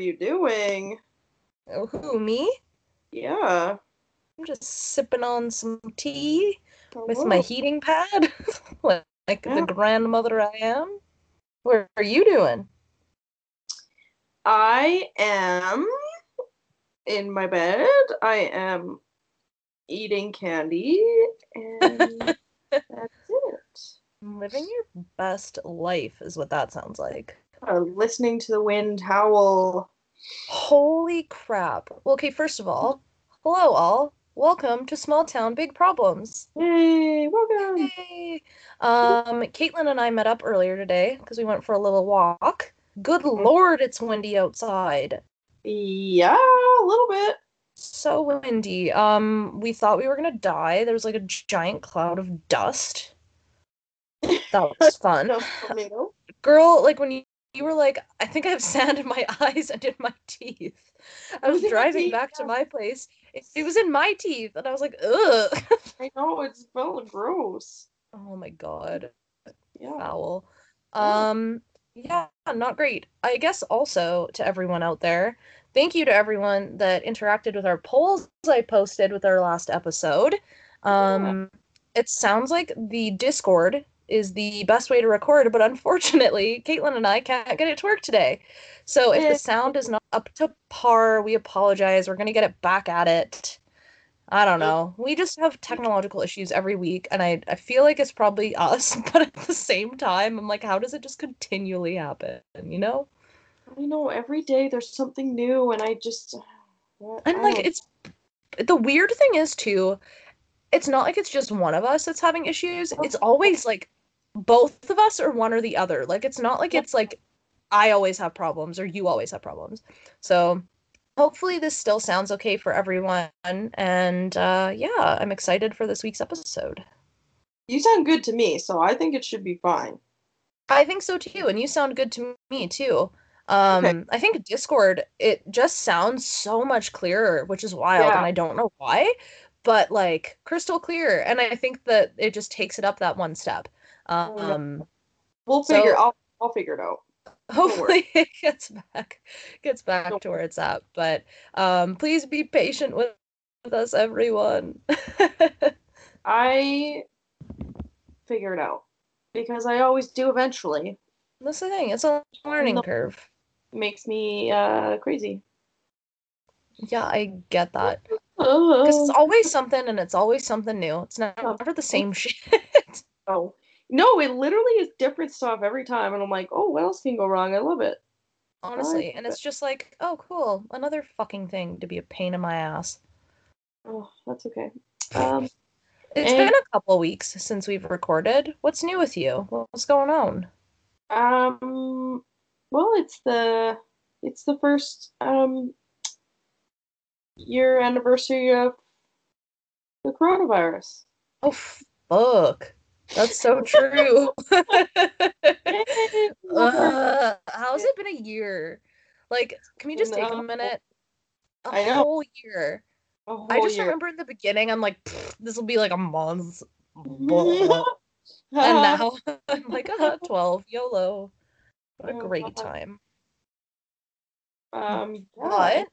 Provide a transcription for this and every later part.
you doing? Oh, who, me? Yeah. I'm just sipping on some tea with Hello. my heating pad, like Yeah. the grandmother I am. What are you doing? I am in my bed. I am eating candy, and that's it. Living your best life is what that sounds like. Uh, listening to the wind howl. Holy crap. Well, okay, first of all, hello all. Welcome to Small Town Big Problems. Yay! Welcome. Yay! Um, Caitlin and I met up earlier today because we went for a little walk. Good lord, it's windy outside. Yeah, a little bit. So windy. Um, we thought we were gonna die. There was like a giant cloud of dust. That was fun. Girl, like when you, you were like, I think I have sand in my eyes and in my teeth. I was was in your driving back to my place. It, was in my teeth, and I was like, ugh. I know it's felt gross. oh my god. Yeah. foul. Yeah. Um, yeah, not great. I guess also to everyone out there, thank you to everyone that interacted with our polls I posted with our last episode. Um, it sounds like the Discord is the best way to record, but unfortunately, Caitlin and I can't get it to work today. So if the sound is not up to par, we apologize. We're gonna get it back at it. I don't know. Mm. We just have technological issues every week, and I, I feel like it's probably us, but at the same time, I'm like, how does it just continually happen? You know? I know every day there's something new, and I just. Uh, and I like, it's the weird thing is too, it's not like it's just one of us that's having issues. It's always like both of us or one or the other. Like, it's not like it's like I always have problems or you always have problems. So hopefully this still sounds okay for everyone. And uh, yeah, I'm excited for this week's episode. You sound good to me, so I think it should be fine. I think so too, and you sound good to me too. Um, Okay. I think Discord it just sounds so much clearer, which is wild, Yeah. and I don't know why, but like crystal clear, and I think that it just takes it up that one step. Um, We'll So- figure. I'll. I'll figure it out. hopefully it gets back gets back Don't to where it's at, but um, please be patient with, us, everyone. I figure it out because I always do eventually. That's the thing; it's a learning curve. makes me uh crazy. Yeah, I get that. Because it's always something and it's always something new. It's never the same shit. oh. No, it literally is different stuff every time, and I'm like, oh, what else can go wrong? I love it. Honestly. And it's just like, oh, cool. Another fucking thing to be a pain in my ass. Oh, that's okay. Um, It's And- been a couple weeks since we've recorded. What's new with you? What's going on? um, well, it's the it's the first um year anniversary of the coronavirus. Oh, fuck. That's so true. Uh, how's it been a year? Like, can we just take a minute? A I know. whole year. A whole year. I just year. remember in the beginning, I'm like, this will be like a month. and now I'm like, ah, 12, YOLO. What a great time. um, yeah, But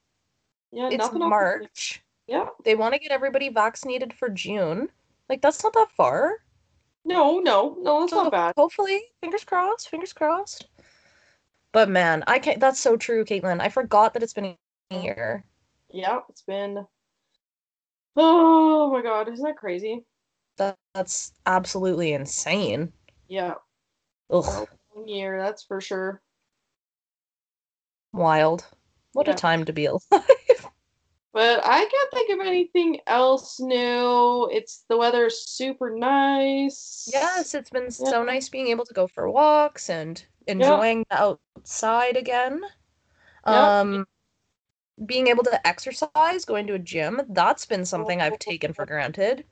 yeah, it's March. Yeah, They want to get everybody vaccinated for June. Like, that's not that far. No, no, no, it's So not bad. hopefully, fingers crossed, fingers crossed. But man, I can't. That's so true, Caitlin. I forgot that it's been a year. Yeah, it's been. Oh my god, isn't that crazy? That, that's absolutely insane. Yeah, Ugh, one year, that's for sure. wild. What Yeah. a time to be alive. But I can't think of anything else new. It's the weather's super nice. Yes, it's been so nice being able to go for walks and enjoying the outside again. Yeah. Um being able to exercise, going to a gym, that's been something I've taken for granted.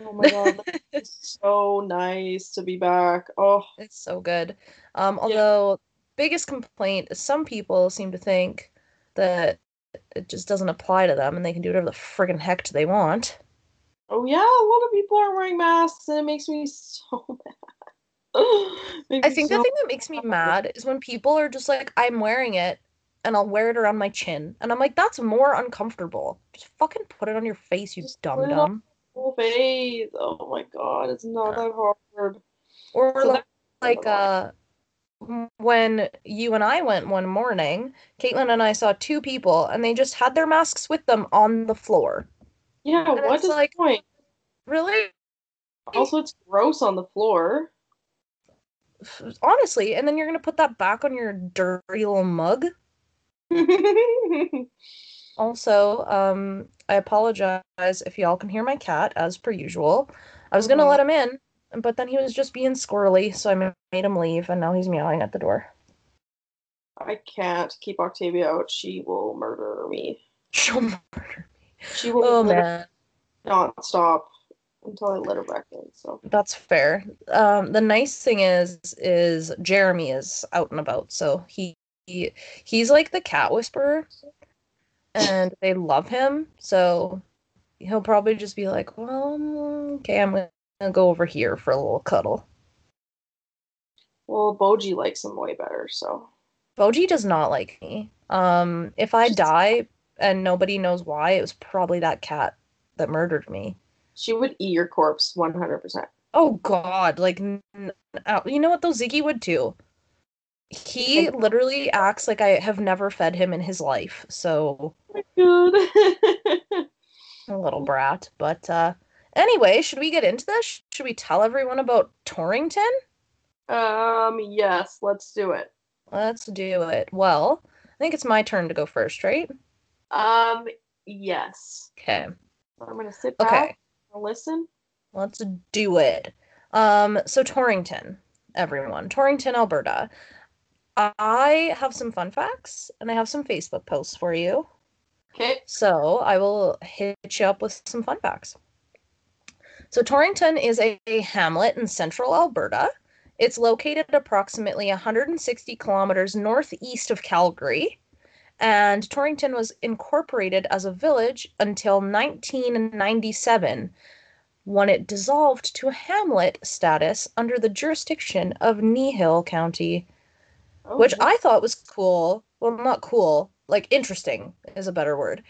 Oh my god, it's so nice to be back. Oh, It's so good. Um although biggest complaint is some people seem to think that it just doesn't apply to them and they can do whatever the friggin' heck they want. oh yeah, a lot of people are wearing masks, and it makes me so mad. I think so the thing that makes me mad. is when people are just like, I'm wearing it and I'll wear it around my chin. And I'm like, that's more uncomfortable. Just fucking put it on your face, you Just dumb put it on- dumb. Face. Oh my god, it's not that hard. Or So li- that- like uh when you and I went one morning, Caitlin and I saw two people and they just had their masks with them on the floor. Yeah, and what it's like- the point? Really? Also, it's gross on the floor. Honestly, and then you're gonna put that back on your dirty little mug. Also, um, I apologize if y'all can hear my cat as per usual. I was gonna Mhm. let him in, but then he was just being squirrely, so I made him leave, and now he's meowing at the door. I can't keep Octavia out. She will murder me. She'll murder me. She will Oh man, not stop until I let her back in. So that's fair. Um, the nice thing is, is Jeremy is out and about, so he, he he's like the cat whisperer, and they love him. So he'll probably just be like, "Well, okay, I'm gonna go over here for a little cuddle." well, Boji likes him way better. So Boji does not like me. Um, if I die and nobody knows why, it was probably that cat that murdered me. she would eat your corpse one hundred percent. Oh God! Like, n- you know what? Though Ziggy would too. He literally acts like I have never fed him in his life. So Good. a little brat. But uh, anyway, should we get into this? Should we tell everyone about Torrington? um. Yes. Let's do it. Let's do it. Well, I think it's my turn to go first, right? Um. Yes. Okay. I'm gonna sit back Okay. and listen. Let's do it. Um, so Torrington, everyone, Torrington, Alberta. I have some fun facts and I have some Facebook posts for you. Okay. So I will hit you up with some fun facts. So Torrington is a, a hamlet in central Alberta. It's located approximately 160 kilometers northeast of Calgary. And Torrington was incorporated as a village until 1997 when it dissolved to a hamlet status under the jurisdiction of Kneehill County, Oh, which I thought was cool. Well, not cool, like interesting is a better word.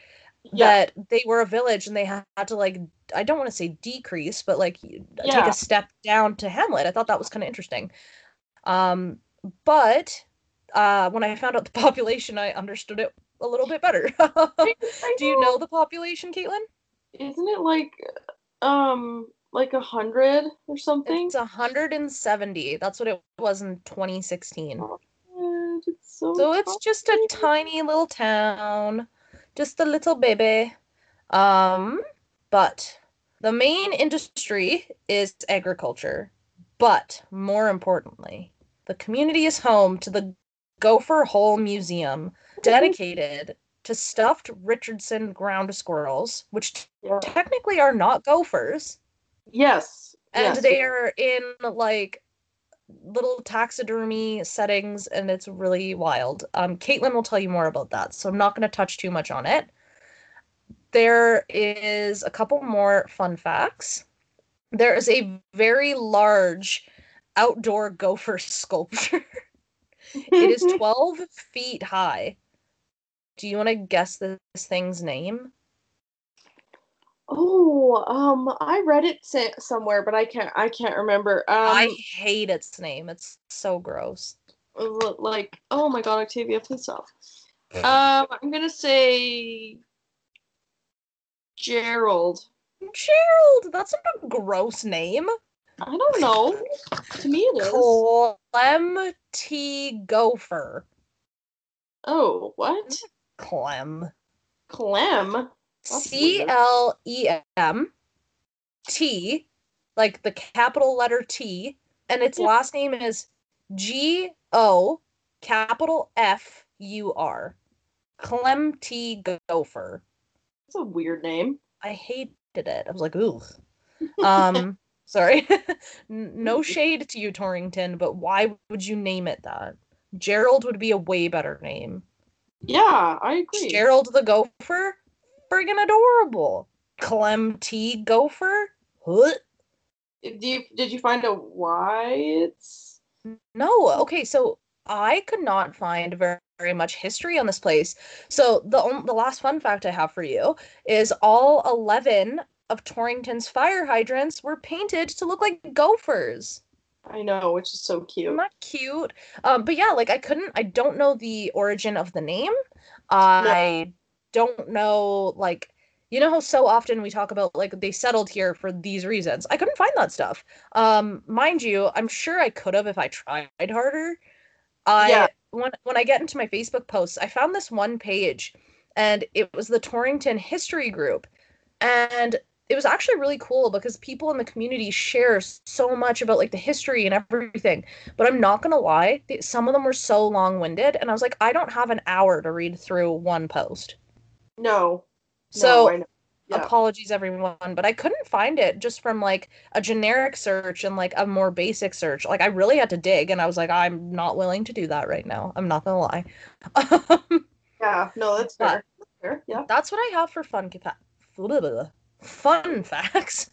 Yeah. That they were a village and they had to like I don't want to say decrease, but like take a step down to hamlet. I thought that was kind of interesting. Um, but uh, when I found out the population, I understood it a little bit better. Do you know the population, Caitlin? Isn't it like um like a hundred or something? It's 170. That's what it was in 2016. And it's so So it's just a tiny little town, just a little baby. Um, but the main industry is agriculture. But more importantly, the community is home to the Gopher Hole Museum, dedicated to stuffed Richardson ground squirrels, which Yeah. technically are not gophers Yes. and yes. they are in like little taxidermy settings and it's really wild. Um caitlin will tell you more about that so i'm not going to touch too much on it. There is a couple more fun facts. There is a very large outdoor gopher sculpture. It is 12 feet high. Do you want to guess this thing's name Oh, um, I read it sa- somewhere, but I can't. I can't remember. Um, i hate its name it's so gross like, oh my God, Octavia, please stop. Um, I'm gonna say Gerald. gerald that's not a gross name I don't know. To me, it is. Clem T. Gopher. Oh, what? Clem. Clem. C. L E M T, like the capital letter T, and its last name is G O capital F U R. Clem T. Gopher. That's a weird name. I hated it. I was like, ooh. Um, sorry. No shade to you, Torrington, but why would you name it that? Gerald would be a way better name. Yeah, I agree. Gerald the Gopher? Friggin' adorable. Clem T. Gopher? What? Did you did you find out why it's? No, okay, so I could not find very, very much history on this place. So the on- the last fun fact I have for you is all 11 of Torrington's fire hydrants were painted to look like gophers. I know, which is so cute. Not cute. Um, but yeah, like I couldn't I don't know the origin of the name. I don't know like you know how so often we talk about like they settled here for these reasons. I couldn't find that stuff. Um, mind you, I'm sure I could have if I tried harder. I Yeah. when when I get into my Facebook posts, I found this one page and it was the Torrington History Group. And it was actually really cool because people in the community share so much about like the history and everything. But I'm not gonna lie, some of them were so long-winded, and I was like, I don't have an hour to read through one post. No. So no, Yeah. apologies everyone but i couldn't find it just from like a generic search and like a more basic search like i really had to dig and i was like i'm not willing to do that right now i'm not gonna lie Um, Yeah, no, that's fair. That's fair. Yeah. that's what i have for fun fa- fun facts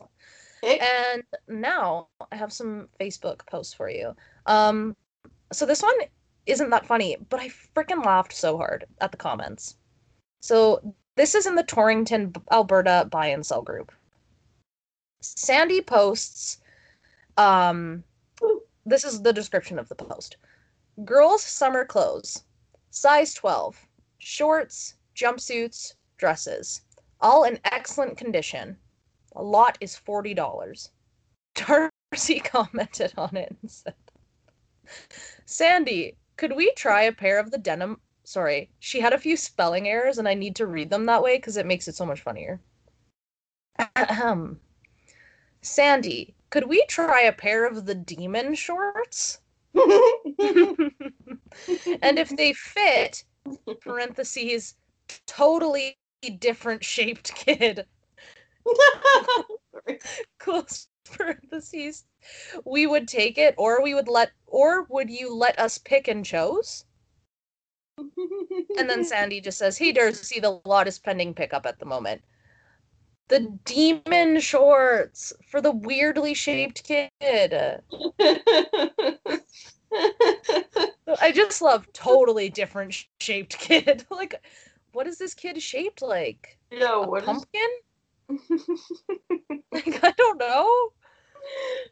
Okay. and now i have some facebook posts for you um so this one isn't that funny but i freaking laughed so hard at the comments so this is in the torrington alberta buy and sell group sandy posts um this is the description of the post girls summer clothes size 12 shorts jumpsuits dresses all in excellent condition a lot is $40. Darcy commented on it and said, Sandy, could we try a pair of the denim? Sorry, she had a few spelling errors and I need to read them that way because it makes it so much funnier. Ahem. Sandy, could we try a pair of the demon shorts? and if they fit, parentheses, totally different shaped kid, close parentheses we would take it or we would let or would you let us pick and chose and then sandy just says hey darcy the lot is pending pickup at the moment. The demon shorts for the weirdly shaped kid. I just love totally different sh- shaped kid. Like what is this kid shaped like? Yeah, a what is pumpkin? Like i don't know.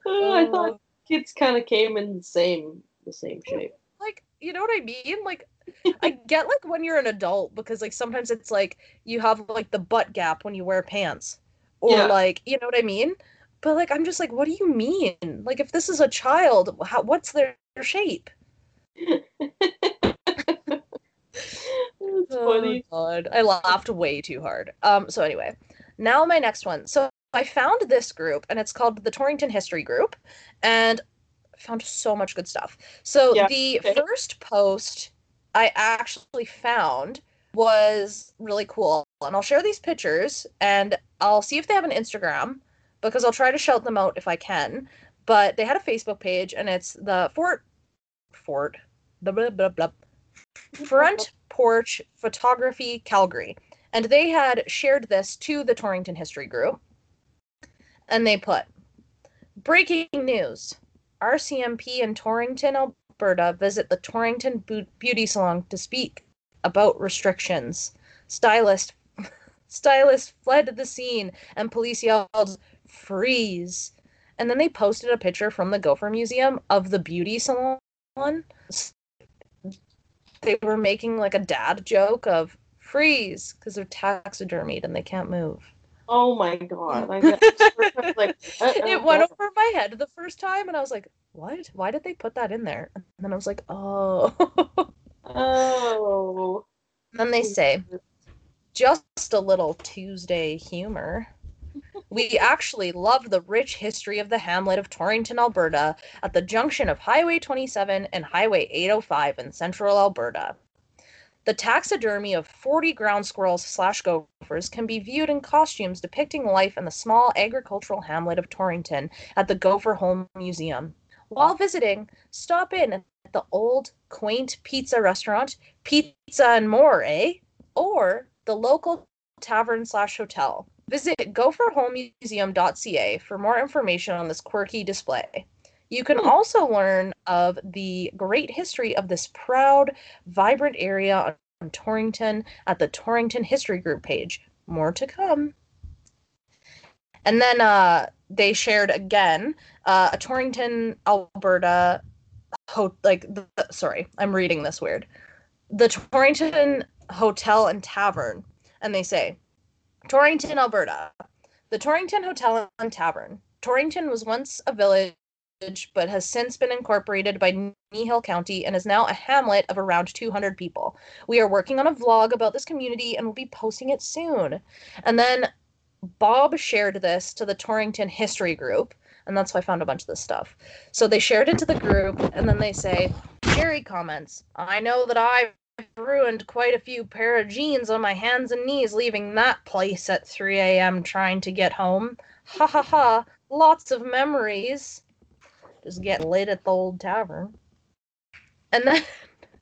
Oh, I thought oh. kids kind of came in the same the same shape. like you know what i mean? Like i get like when you're an adult because like sometimes it's like you have like the butt gap when you wear pants or Yeah. like you know what i mean but like i'm just like what do you mean like if this is a child how, what's their, their shape. Oh, God. I laughed way too hard. Um, so anyway, now my next one. So I found this group and it's called the Torrington History Group, and found so much good stuff. So Yeah, the okay. first post I actually found was really cool. And I'll share these pictures and I'll see if they have an Instagram because I'll try to shout them out if I can. But they had a Facebook page and it's the Fort Fort blah blah blah blah front porch photography calgary and they had shared this to the torrington history group and they put breaking news rcmp in torrington alberta visit the torrington beauty salon to speak about restrictions. Stylist stylist fled the scene and police yelled freeze. And then they posted a picture from the gopher museum of the beauty salon. They were making like a dad joke of freeze because they're taxidermied and they can't move. Oh my god! I got, like, uh, it went over my head the first time and I was like, what? Why did they put that in there? And then I was like, oh. Oh. then they say, just a little Tuesday humor. We actually love the rich history of the hamlet of Torrington, Alberta, at the junction of Highway 27 and Highway 805 in central Alberta. The taxidermy of 40 ground squirrels slash gophers can be viewed in costumes depicting life in the small agricultural hamlet of Torrington at the Gopher Home Museum. While visiting, stop in at the old, quaint pizza restaurant, Pizza and More, eh? Or the local tavern slash hotel. Visit gopherhomemuseum.ca for more information on this quirky display. You can also learn of the great history of this proud, vibrant area on Torrington at the Torrington History Group page. More to come. And then uh, they shared again uh, a Torrington, Alberta, ho- like the, sorry, I'm reading this weird. The Torrington Hotel and Tavern, and they say, Torrington, Alberta, the Torrington Hotel and Tavern. Torrington was once a village but has since been incorporated by Kneehill County and is now a hamlet of around 200 people. We are working on a vlog about this community and will be posting it soon. And then Bob shared this to the Torrington History Group, and that's how I found a bunch of this stuff. So they shared it to the group, and then they say, Jerry comments, I know that I've ruined quite a few pair of jeans on my hands and knees leaving that place at 3 a.m. trying to get home. Ha ha ha, lots of memories. Just getting lit at the old tavern. And then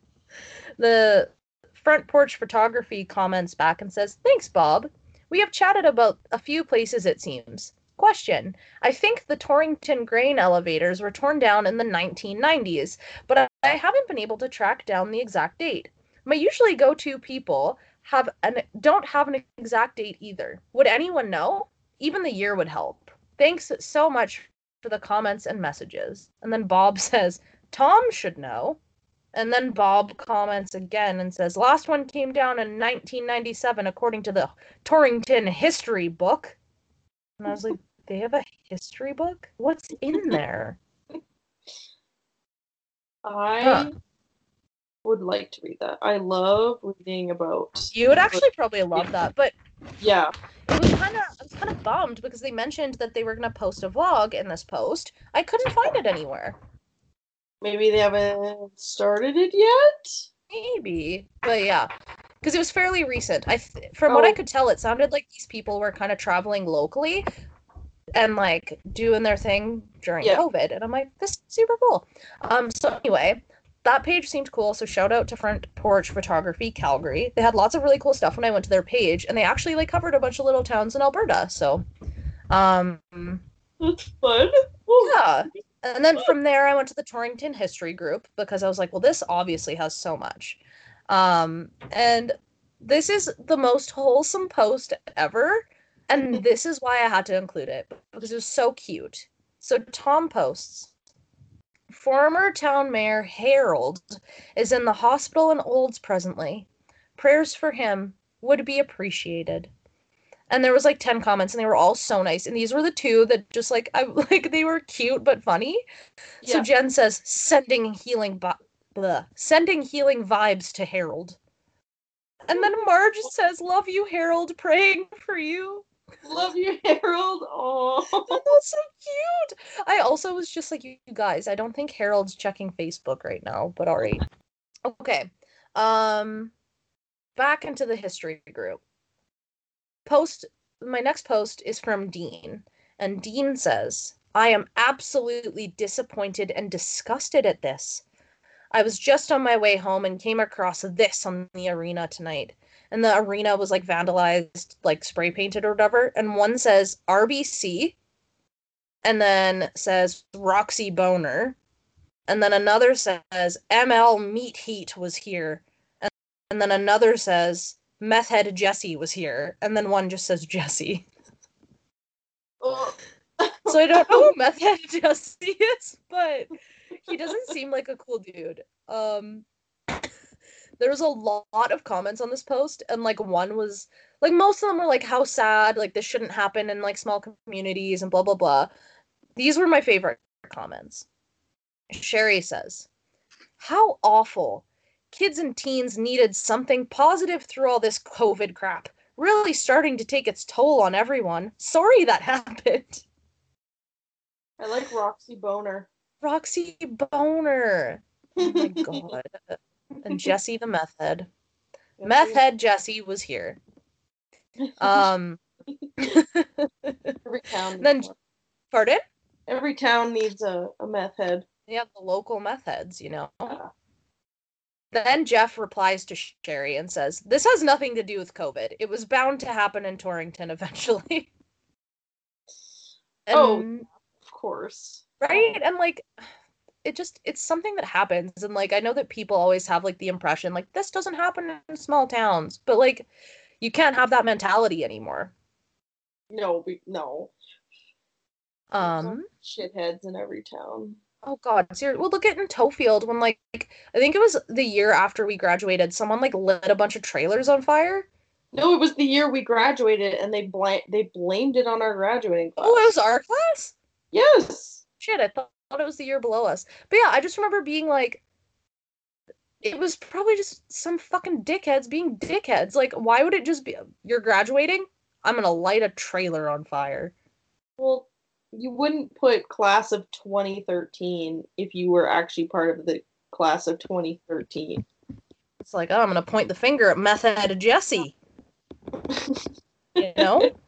the front porch photography comments back and says, Thanks, Bob. We have chatted about a few places, it seems. Question I think the Torrington grain elevators were torn down in the 1990s, but I haven't been able to track down the exact date. My usually go to people have an don't have an exact date either. Would anyone know? Even the year would help. Thanks so much for the comments and messages. And then Bob says, Tom should know. And then Bob comments again and says, Last one came down in 1997, according to the Torrington history book. And I was like, They have a history book? What's in there? I huh. would like to read that. I love reading about. You would actually probably love that, but yeah, it was kind of I was kind of bummed because they mentioned that they were gonna post a vlog in this post. I couldn't find it anywhere. Maybe they haven't started it yet. Maybe, but yeah, because it was fairly recent. I th- from oh. what I oh. could tell, it sounded like these people were kind of traveling locally and like doing their thing during yeah. COVID, and I'm like, this is super cool. Um, so anyway, that page seemed cool. So shout out to Front Porch Photography Calgary. They had lots of really cool stuff when I went to their page, and they actually like covered a bunch of little towns in Alberta. So, um, that's fun. Yeah, and then from there, I went to the Torrington History Group because I was like, well, this obviously has so much. Um, and this is the most wholesome post ever. And this is why I had to include it because it was so cute. So Tom posts Former town mayor Harold is in the hospital in Olds presently. Prayers for him would be appreciated and there was like 10 comments and they were all so nice and these were the two that just like i like they were cute but funny yeah. so jen says sending healing blah, sending healing vibes to harold and then marge says love you harold praying for you love you harold. Oh that's so cute. I also was just like you guys i don't think harold's checking facebook right now but all right. Okay um back into the history group. Post my next post is from Dean and Dean says, "I am absolutely disappointed and disgusted at this. I was just on my way home and came across this on the arena tonight. And the arena was like vandalized, like spray painted or whatever. And one says RBC, and then says Roxy Boner. And then another says ML Meat Heat was here. And, and then another says meth head Jesse was here, and then one just says Jesse. So I don't know who meth head Jesse is, but he doesn't seem like a cool dude. Um, there was a lot of comments on this post, and like one was like most of them were like how sad, like this shouldn't happen in like small communities and blah blah blah. These were my favorite comments. Sherry says, "How awful kids and teens needed something positive through all this COVID crap. Really starting to take its toll on everyone. Sorry that happened. I like Roxy Boner. Roxy Boner. Oh my god. And Jesse the meth head. Meth head Jesse was here. Um every town then one. pardon? Every town needs a, a meth head. Yeah, the local meth heads, you know. Yeah. Then Jeff replies to Sherry and says, This has nothing to do with COVID. It was bound to happen in Torrington eventually. and, oh, of course. right and like it just it's something that happens and like i know that people always have like the impression like this doesn't happen in small towns but like you can't have that mentality anymore No, we no. um Shitheads in every town. oh god seriously well look at in tofield when like i think it was the year after we graduated someone like lit a bunch of trailers on fire No, it was the year we graduated, and they bl- they blamed it on our graduating class. oh it was our class yes. shit i thought it was the year below us. But yeah i just remember being like it was probably just some fucking dickheads being dickheads. Like why would it just be you're graduating? I'm gonna light a trailer on fire. Well, you wouldn't put class of 2013 if you were actually part of the class of 2013. it's like oh i'm gonna point the finger at meth head jesse. You know?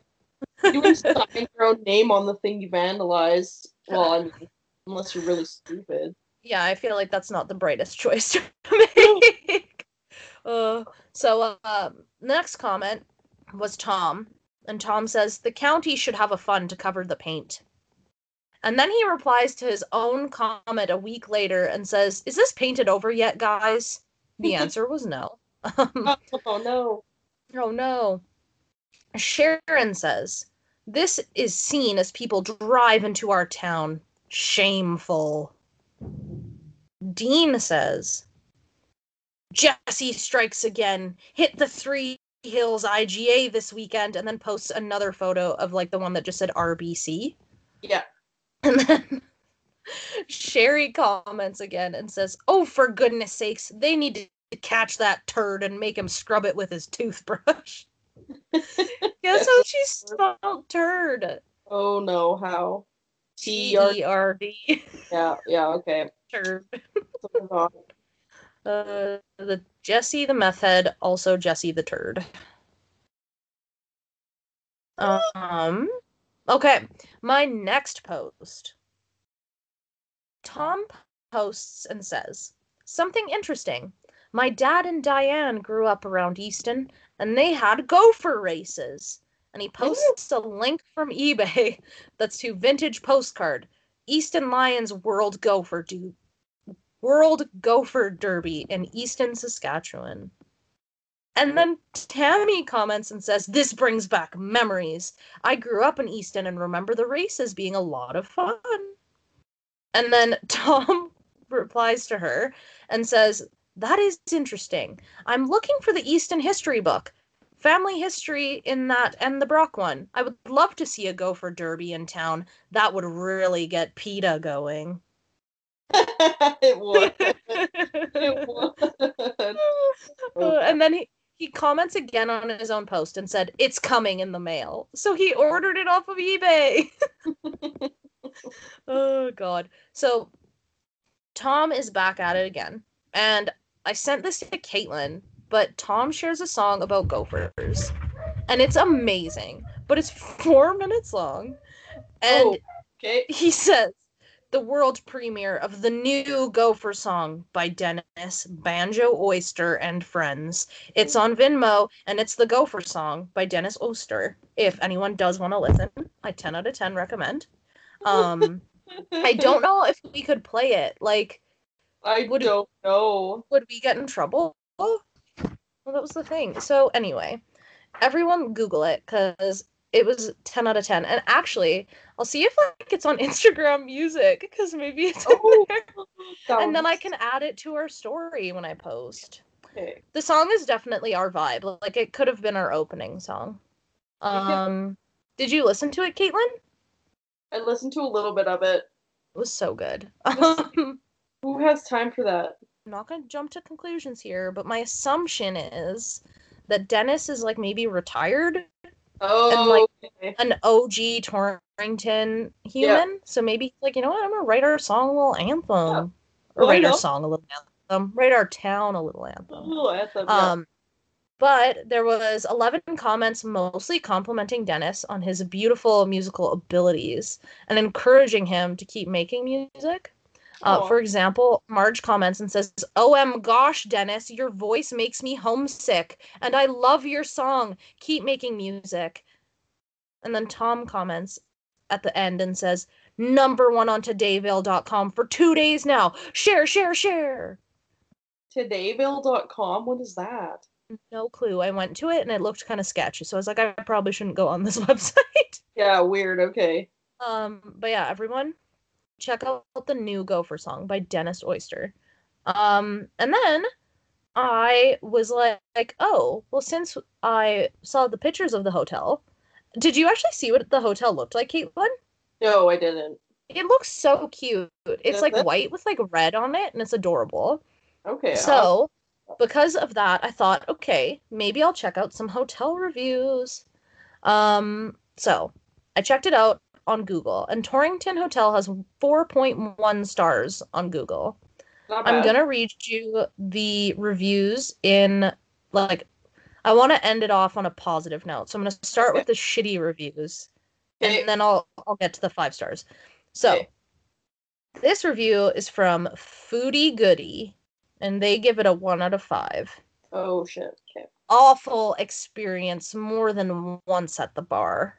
You would sign your own name on the thing you vandalized. Well, I mean, unless you're really stupid. yeah i feel like that's not the brightest choice to make uh, so uh, next comment was tom and tom says the county should have a fund to cover the paint and then he replies to his own comment a week later and says is this painted over yet guys the answer was no Um, Oh no. Oh no. Sharon says, This is seen as people drive into our town. Shameful. Dean says, Jesse strikes again. Hit the three hills IGA this weekend, and then posts another photo of like the one that just said RBC. Yeah. And then Sherry comments again and says, Oh, for goodness sakes, they need to catch that turd and make him scrub it with his toothbrush. Guess how she spelled turd? Oh no, how? T. E R D. Yeah, yeah, okay. Turd. Uh, the Jesse the meth head, also Jesse the turd. Um. Okay, my next post. Tom posts and says something interesting. My dad and Diane grew up around Eston, and they had gopher races. And he posts a link from eBay that's to vintage postcard. Eston Lions World Gopher do World Gopher Derby in Eston, Saskatchewan. And then Tammy comments and says, This brings back memories. I grew up in Eston and remember the races being a lot of fun. And then Tom replies to her and says, That is interesting. I'm looking for the Eston history book. Family history in that and the Brock one. I would love to see a gopher derby in town. That would really get PETA going. it would. It would. Uh, and then he, he comments again on his own post and said, It's coming in the mail. So he ordered it off of eBay. oh, God. So Tom is back at it again. And I sent this to Caitlin, but Tom shares a song about gophers. And it's amazing, but it's four minutes long. And Oh. Okay. he says the world premiere of the new Gopher song by Dennis Banjo Oyster and Friends. It's on Vimeo and it's the Gopher song by Dennis Oyster. If anyone does want to listen, I 10 out of 10 recommend. Um I don't know if we could play it. Like I Would don't know. would we get in trouble? Well, that was the thing. So anyway, everyone Google it because it was 10 out of 10. And actually, I'll see if like it's on Instagram Music because maybe it's Oh, there. And then I can add it to our story when I post. Okay. The song is definitely our vibe. Like it could have been our opening song. Um, did you listen to it, Caitlin? I listened to a little bit of it. It was so good. Who has time for that? I'm not gonna jump to conclusions here, but my assumption is that Dennis is like maybe retired, Oh, okay. an OG Torrington human. So maybe like you know what, I'm gonna write our song a little anthem, or write our song a little anthem, write our town a little anthem. Oh, anthem, yeah. Um, but there was 11 comments mostly complimenting Dennis on his beautiful musical abilities and encouraging him to keep making music. Uh, for example, Marge comments and says, "OM gosh, Dennis, your voice makes me homesick, and I love your song. Keep making music." And then Tom comments, at the end and says, number one on todayville.com for two days now. Share, share, share. Todayville.com? What is that? No clue. I went to it and it looked kind of sketchy. So I was like, I probably shouldn't go on this website. Yeah, weird. Okay. Um, but yeah, everyone, check out the new Gopher song by Dennis Oyster. Um, and then I was like, like, oh, well, since I saw the pictures of the hotel, did you actually see what the hotel looked like, Caitlin? No, I didn't. It looks so cute. It's Yeah, like that's- white with like red on it, and it's adorable. Okay. I'll- So, because of that, I thought, okay, maybe I'll check out some hotel reviews. Um, so I checked it out on Google, and Torrington Hotel has 4.1 stars on Google. I'm gonna read you the reviews in like I want to end it off on a positive note. So I'm gonna start with the shitty reviews, Okay. and then I'll I'll get to the five stars. So Okay. this review is from Foodie Goody, and they give it a one out of five. Oh shit. Okay. Awful experience more than once at the bar.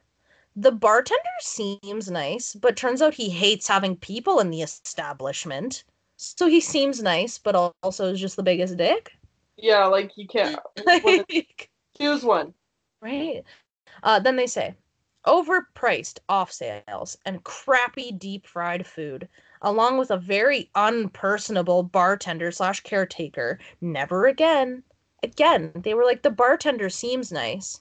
The bartender seems nice, but turns out he hates having people in the establishment. So he seems nice, but also is just the biggest dick. Yeah, like you can't Like, choose one. right? Uh, then they say overpriced off sales and crappy deep fried food, along with a very unpersonable bartender slash caretaker. Never again. Again, they were like the bartender seems nice.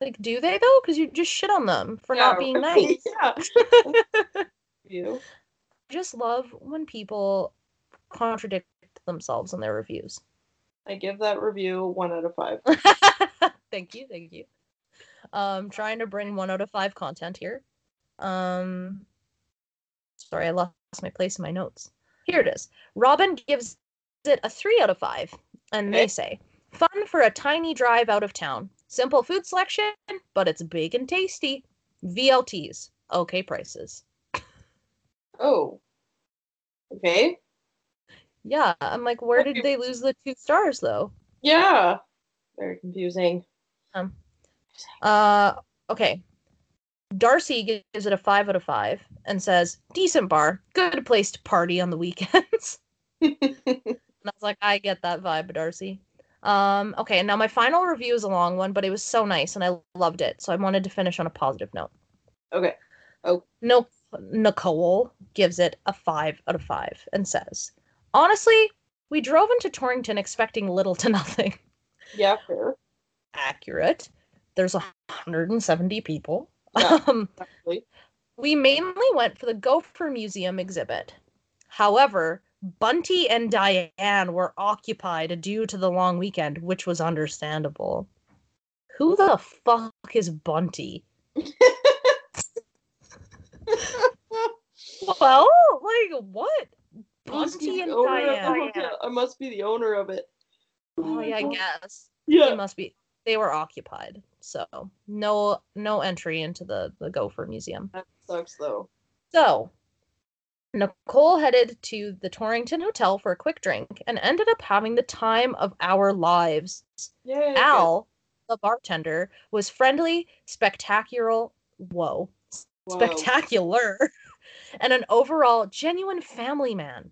Like, do they though? Because you just shit on them for not being right. nice. Yeah. you. I just love when people contradict themselves in their reviews. I give that review one out of five. thank you, thank you. Um, trying to bring one out of five content here. Um, sorry, I lost my place in my notes. Here it is. Robin gives it a three out of five, and they say, "Fun for a tiny drive out of town. Simple food selection, but it's big and tasty. VLTs, okay prices." Oh. Okay. Yeah, I'm like, where did they lose the two stars though? Yeah. Very confusing. Um, uh, okay. Darcy gives it a five out of five and says, decent bar, good place to party on the weekends. and I was like, I get that vibe, Darcy. Um, okay, and now my final review is a long one, but it was so nice and I loved it. So I wanted to finish on a positive note. okay. Oh. No, Nicole gives it a five out of five and says, honestly, we drove into Torrington expecting little to nothing. Yeah, fair. Accurate. There's 170 people. Yeah. Um, we mainly went for the Gopher Museum exhibit. However, Bunty and Diane were occupied due to the long weekend, which was understandable. Who the fuck is Bunty? Well, like what? Bunty and of Diane. hotel. I must be the owner of it. Oh yeah, I guess. Yeah. They must be they were occupied. So no no entry into the, the Gopher Museum. That sucks though. So, Nicole headed to the Torrington Hotel for a quick drink and ended up having the time of our lives. Yay. Al, the bartender, was friendly, spectacular, whoa, Whoa. spectacular, and an overall genuine family man.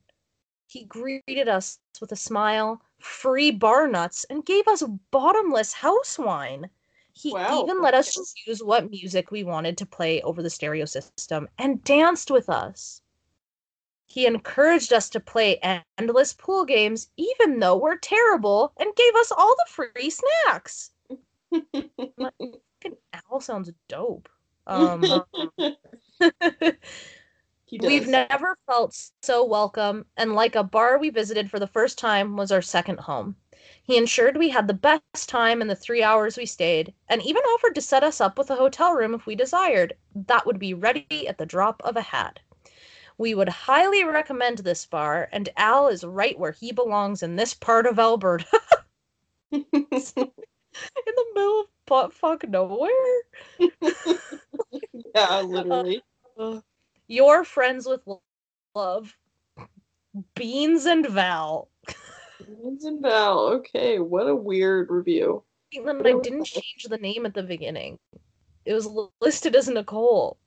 He greeted us with a smile, free bar nuts, and gave us bottomless house wine. He Wow, even let us choose what music we wanted to play over the stereo system and danced with us. He encouraged us to play endless pool games, even though we're terrible, and gave us all the free snacks. Fucking Al sounds dope. Um, We've never felt so welcome, and like a bar we visited for the first time was our second home. He ensured we had the best time in the three hours we stayed, and even offered to set us up with a hotel room if we desired. That would be ready at the drop of a hat. We would highly recommend this bar, and Al is right where he belongs in this part of Alberta. in the middle of butt fuck nowhere. yeah, literally. Uh, your friends with love. Beans and Val. Beans and Val. Okay, what a weird review. Caitlin, I didn't change the name at the beginning. It was listed as Nicole.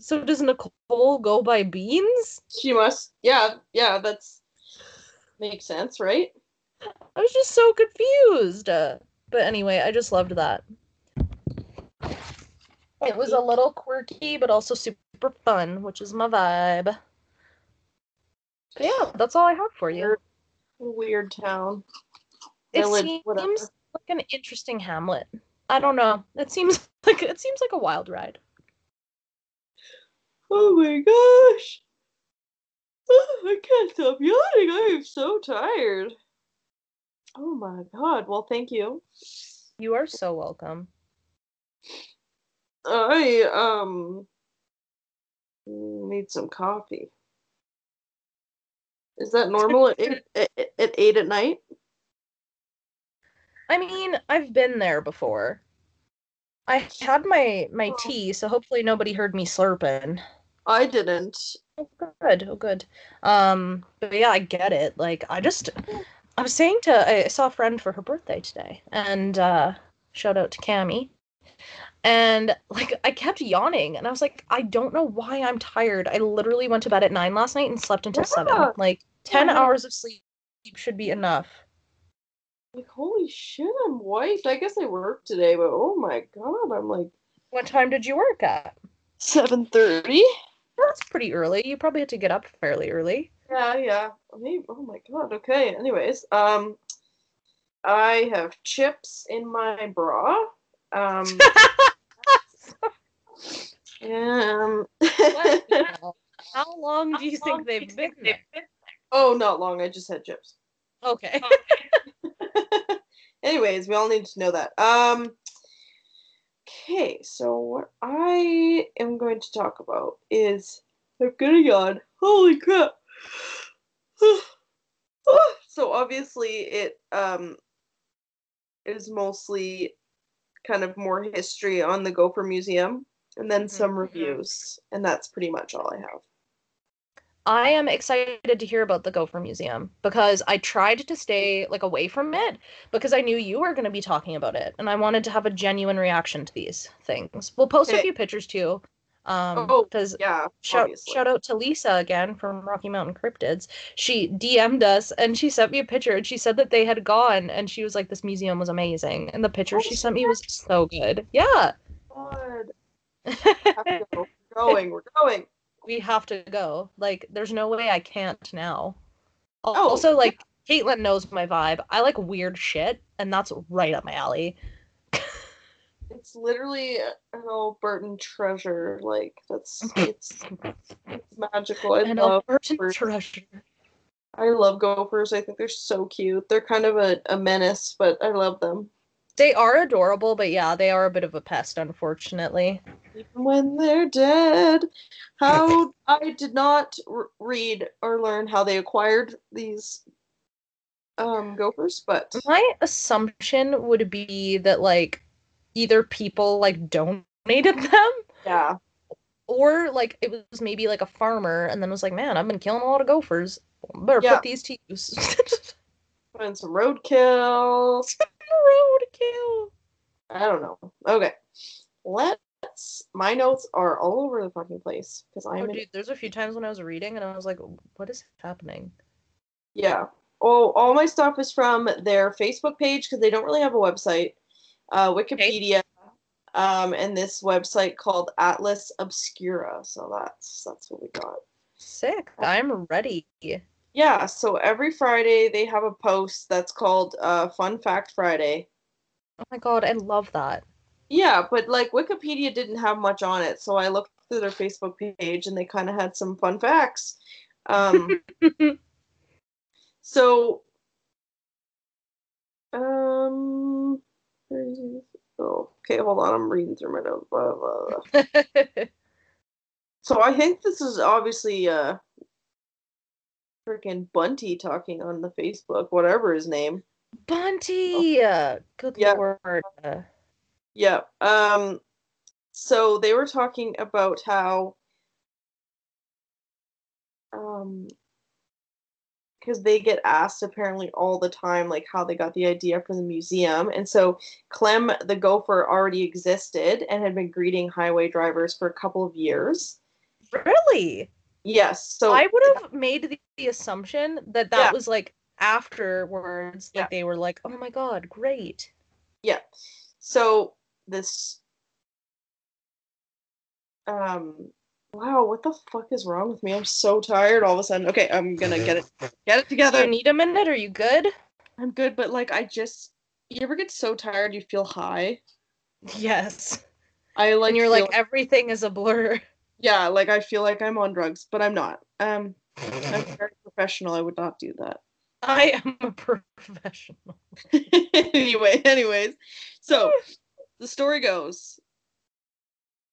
So does Nicole go by Beans? She must. Yeah, yeah. That's makes sense, right? I was just so confused. Uh, but anyway, I just loved that. It was a little quirky, but also super fun, which is my vibe. But yeah, that's all I have for you. Weird town. It Village, seems whatever. like an interesting Hamlet. I don't know. It seems like it seems like a wild ride. Oh my gosh. Oh, I can't stop yawning. I am so tired. Oh my god. Well, thank you. You are so welcome. I um need some coffee. Is that normal at eight, at, at eight at night? I mean, I've been there before. I had my my Oh. tea, so hopefully nobody heard me slurping. I didn't. Oh, good. Oh, good. Um, but yeah, I get it. Like, I just, I was saying to, I saw a friend for her birthday today, and uh, shout out to Cami. And like, I kept yawning, and I was like, I don't know why I'm tired. I literally went to bed at nine last night and slept until seven. Like, ten Yeah. hours of sleep should be enough. Like, holy shit, I'm wiped. I guess I worked today, but oh my god, I'm like What time did you work at? seven thirty. That's pretty early. You probably had to get up fairly early. Yeah, yeah. Maybe, oh my god. Okay. Anyways, um, I have chips in my bra. Um, um. How long do you think they've been there? oh, not long. I just had chips. Okay. Anyways, we all need to know that. Um. Okay, so what I am going to talk about is I'm gonna yawn. Holy crap! so obviously it um is mostly kind of more history on the Gopher Museum and then some Mhm. reviews, and that's pretty much all I have. I am excited to hear about the Gopher Museum because I tried to stay like away from it because I knew you were going to be talking about it and I wanted to have a genuine reaction to these things. We'll post a few pictures too. Um Oh, because Yeah, shout obviously. shout out to Lisa again from Rocky Mountain Cryptids. She DM'd us and she sent me a picture and she said that they had gone and she was like this museum was amazing and the picture Oh, she sent me was so good. Yeah. God. Go. We're going. We're going. We have to go. Like, there's no way I can't now. Oh, also, like, Caitlin knows my vibe. I like weird shit, and that's right up my alley. It's literally an Albertan treasure. Like that's it's, it's magical. I and love Albertan gophers. treasure. I love gophers. I think they're so cute. They're kind of a, a menace, but I love them. They are adorable, but yeah, they are a bit of a pest, unfortunately. Even when they're dead. How I did not r- read or learn how they acquired these um gophers, but My assumption would be that, like, either people, like, donated them, yeah. or, like, it was maybe, like, a farmer, and then was like, man, I've been killing a lot of gophers. Better Yeah. put these to use. And some roadkill. Roadkill. I don't know. Okay. Let's my notes are all over the fucking place because I'm Oh, dude, there's a few times when I was reading and I was like, what is happening? Yeah. Oh, all my stuff is from their Facebook page because they don't really have a website, uh, Wikipedia, um, and this website called Atlas Obscura. So that's that's what we got. Sick. I'm ready. Yeah. So every Friday they have a post that's called uh, Fun Fact Friday. Oh my god, I love that. Yeah, but like Wikipedia didn't have much on it, so I looked through their Facebook page and they kind of had some fun facts. Um, so, um, where is it? oh, okay, hold on, I'm reading through my notes. Blah, blah, blah. So I think this is obviously uh, freaking Bunty talking on the Facebook, whatever his name. Bunty! Good Yeah. lord. Yeah. Um so they were talking about how um because they get asked apparently all the time like how they got the idea for the museum and so clem the gopher already existed and had been greeting highway drivers for a couple of years Really? Yes. So I would have made the, the assumption that that Yeah. was like afterwards, like Yeah. they were like, "Oh my god, great." Yeah. So this um wow, what the fuck is wrong with me? I'm so tired all of a sudden. Okay, I'm gonna get it get it together. you need a minute? Are you good? I'm good, but like I just you ever get so tired you feel high? Yes. I like and you're like everything is a blur. yeah, like I feel like I'm on drugs, but I'm not. Um I'm very professional. I would not do that. I am a professional. anyway, anyways, so the story goes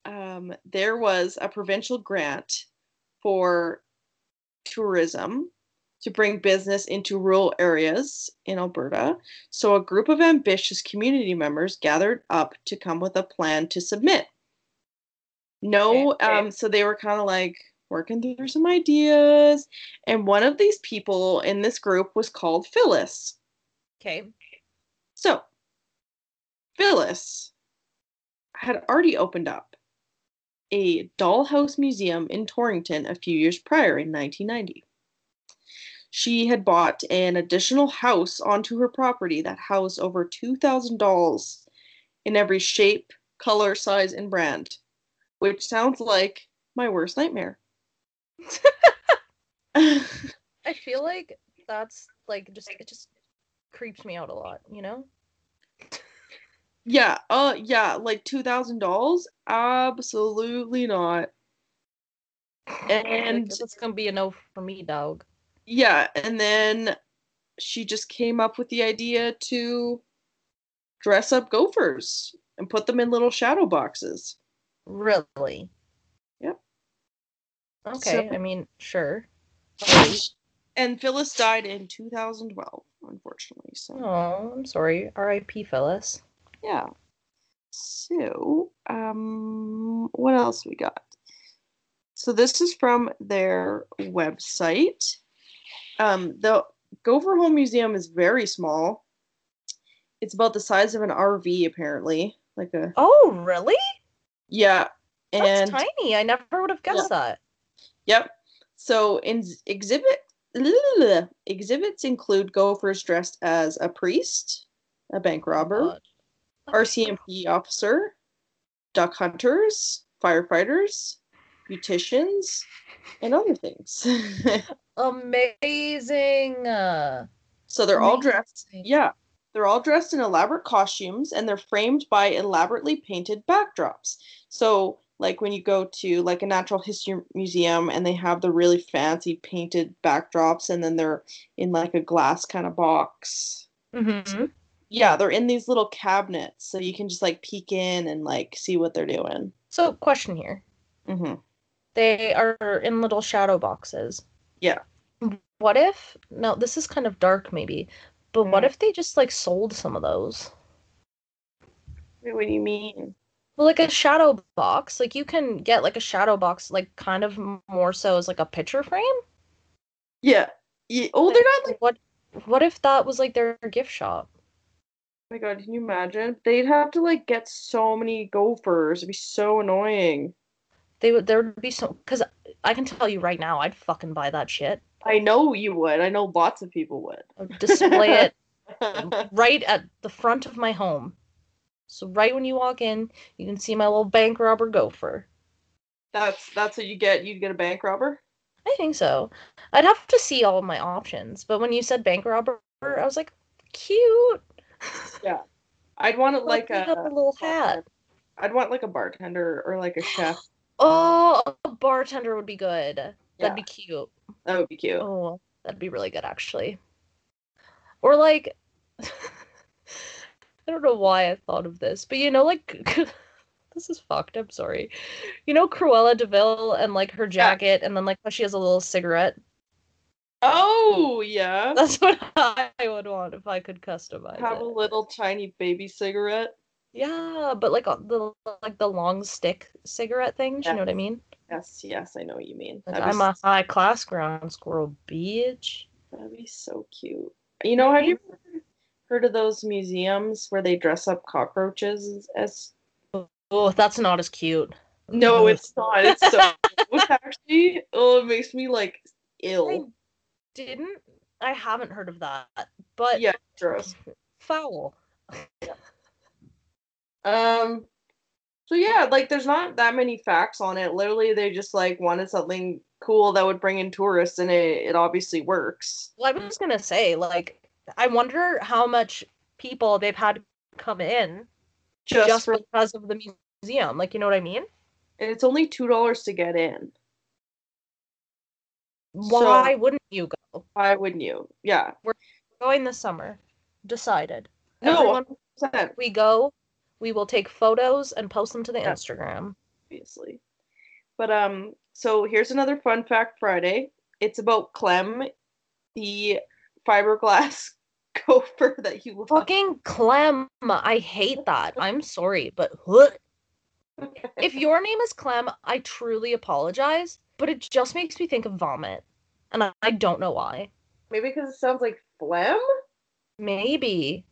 um, there was a provincial grant for tourism to bring business into rural areas in Alberta. So a group of ambitious community members gathered up to come with a plan to submit. No, Okay. um, so they were kind of like working through some ideas, and one of these people in this group was called Phyllis. Okay. So, Phyllis had already opened up a dollhouse museum in Torrington a few years prior in 1990. She had bought an additional house onto her property that housed over 2,000 dolls in every shape, color, size, and brand, which sounds like my worst nightmare. I feel like that's like just it just creeps me out a lot, you know? Yeah, uh, yeah, like 2,000 dolls? Absolutely not. And that's gonna be a no for me, dog. yeah, and then she just came up with the idea to dress up gophers and put them in little shadow boxes. Really? Yep. Okay, So- I mean, sure. And Phyllis died in 2012, unfortunately. So Oh, I'm sorry. R.I.P. Phyllis. Yeah. So um, what else we got? So this is from their website. Um, the Gopher Hole Museum is very small. It's about the size of an RV, apparently. Like a Oh, really? yeah, That's and tiny. I never would have guessed that. Yep. So in exhibit exhibits include gophers dressed as a priest, a bank robber. RCMP officer, duck hunters, firefighters, beauticians, and other things. Amazing. So they're all dressed. Yeah. They're all dressed in elaborate costumes and they're framed by elaborately painted backdrops. So, like when you go to like a natural history museum and they have the really fancy painted backdrops and then they're in like a glass kind of box. Mhm. Yeah, they're in these little cabinets so you can just like peek in and like see what they're doing. So, question here. hmm They are in little shadow boxes. Yeah. What if, no, this is kind of dark maybe, but what Mm. if they just like sold some of those? Wait, what do you mean? Well, like a shadow box, like you can get like a shadow box, like kind of more so as like a picture frame. Yeah. yeah. Oh, they're not like. What, what if that was like their gift shop? Oh my god, can you imagine? They'd have to like get so many gophers. It'd be so annoying. They would, there would be so, because I can tell you right now, I'd fucking buy that shit. I know you would. I know lots of people would. I'd display it right at the front of my home. So right when you walk in, you can see my little bank robber gopher. that's that's what you get. You'd get a bank robber. I think so. I'd have to see all of my options, but when you said bank robber, I was like, cute. I'd want it like Like a, a little hat. I'd want like a bartender or like a chef. Oh, a bartender would be good. Yeah. That'd be cute. That would be cute. Oh, that'd be really good actually. Or like I don't know why I thought of this, but you know like this is fucked, I'm sorry. You know Cruella de Vil and like her jacket and then like how she has a little cigarette? Oh yeah. That's what I would want if I could customize Have a little tiny baby cigarette. Yeah, but like the like the long stick cigarette thing. things, you know what I mean? Yes, yes, I know what you mean. Like, I'm a high class ground squirrel bitch. that'd be so cute. You know, have you heard of those museums where they dress up cockroaches as Oh, that's not as cute. No, it's not. It's so actually oh, it makes me like ill. Didn't. I haven't heard of that, but Yeah, gross. foul. Um, so yeah, like there's not that many facts on it. Literally, they just like wanted something cool that would bring in tourists, and it it obviously works. Well, I was gonna say, like, I wonder how much people they've had come in Just, just, for because of the museum. Like, you know what I mean? and it's only two dollars to get in. Why wouldn't you go? Why wouldn't you? Yeah. We're going this summer. Decided. No, Everyone, we go. We will take photos and post them to the Yeah. Instagram. obviously. But um, so here's another fun fact Friday. It's about Clem, the fiberglass gopher that you love. Fucking Clem. I hate that. I'm sorry, but? If your name is Clem, I truly apologize, but it just makes me think of vomit. And I, I don't know why. Maybe because it sounds like phlegm. Maybe.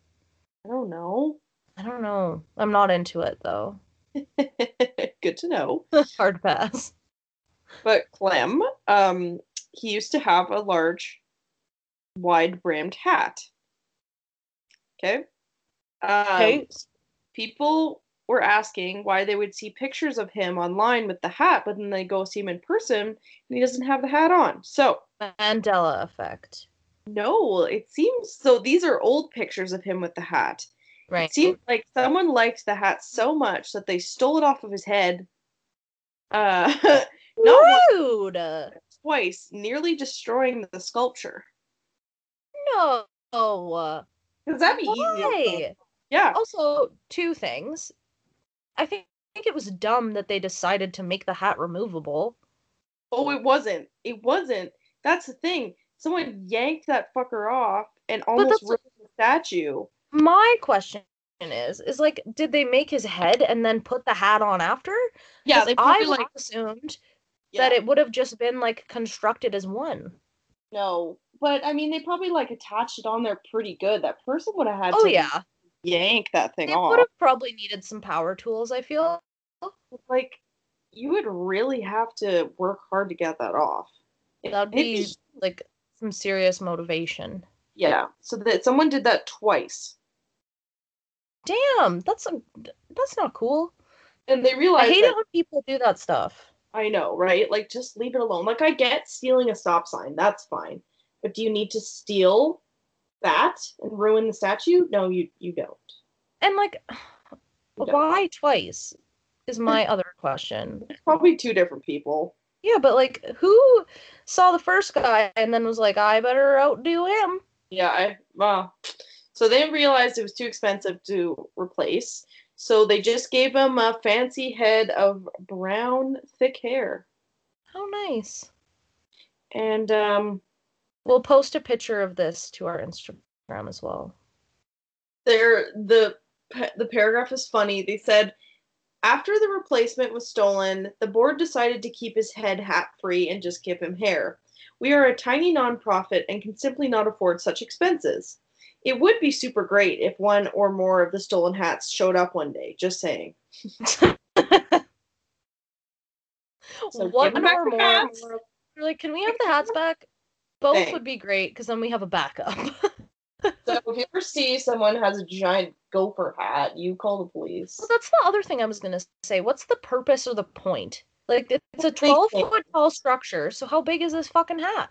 I don't know. I don't know. I'm not into it though. Good to know. Hard pass. But Clem, um, he used to have a large, wide brimmed hat. Okay. Um, Okay. People were asking why they would see pictures of him online with the hat, but then they go see him in person and he doesn't have the hat on. So, Mandela effect. no, it seems so. These are old pictures of him with the hat. Right. It seems like someone liked the hat so much that they stole it off of his head. Uh, not once, Rude. twice, nearly destroying the sculpture. No. Because that'd be easy. Why? kill. Yeah. Also, two things. I think, think it was dumb that they decided to make the hat removable. Oh, it wasn't. It wasn't. That's the thing. Someone yanked that fucker off and almost ruined the statue. My question is, is like, did they make his head and then put the hat on after? yeah they I probably would like assumed yeah, that it would have just been like constructed as one. no, but I mean they probably like attached it on there pretty good. That person would have had Oh to yeah, yank that thing they off. would have probably needed some power tools. I feel. Like you would really have to work hard to get that off. That'd it'd be like some serious motivation. yeah. So that someone did that twice, Damn, that's a, that's not cool. and they realize I hate that it when people do that stuff. I know, right? Like, just leave it alone. Like, I get stealing a stop sign. That's fine. But do you need to steal that and ruin the statue? No, you you don't. And like, You don't. why twice? Is my other question. It's probably two different people. Yeah, but like, who saw the first guy and then was like, I better outdo him? Yeah, I well. So they realized it was too expensive to replace. So they just gave him a fancy head of brown, thick hair. How nice. And um, We'll post a picture of this to our Instagram as well. there the the paragraph is funny. They said after the replacement was stolen, the board decided to keep his head hat free and just give him hair. We are a tiny nonprofit and can simply not afford such expenses. It would be super great if one or more of the stolen hats showed up one day. Just saying. So One give them back or more. hats. more- We're like, can we have the hats back? Both Thanks. would be great because then we have a backup. So if you ever see someone has a giant gopher hat, you call the police. Well, that's the other thing I was gonna say. What's the purpose or the point? Like, it's a twelve foot tall structure. So how big is this fucking hat?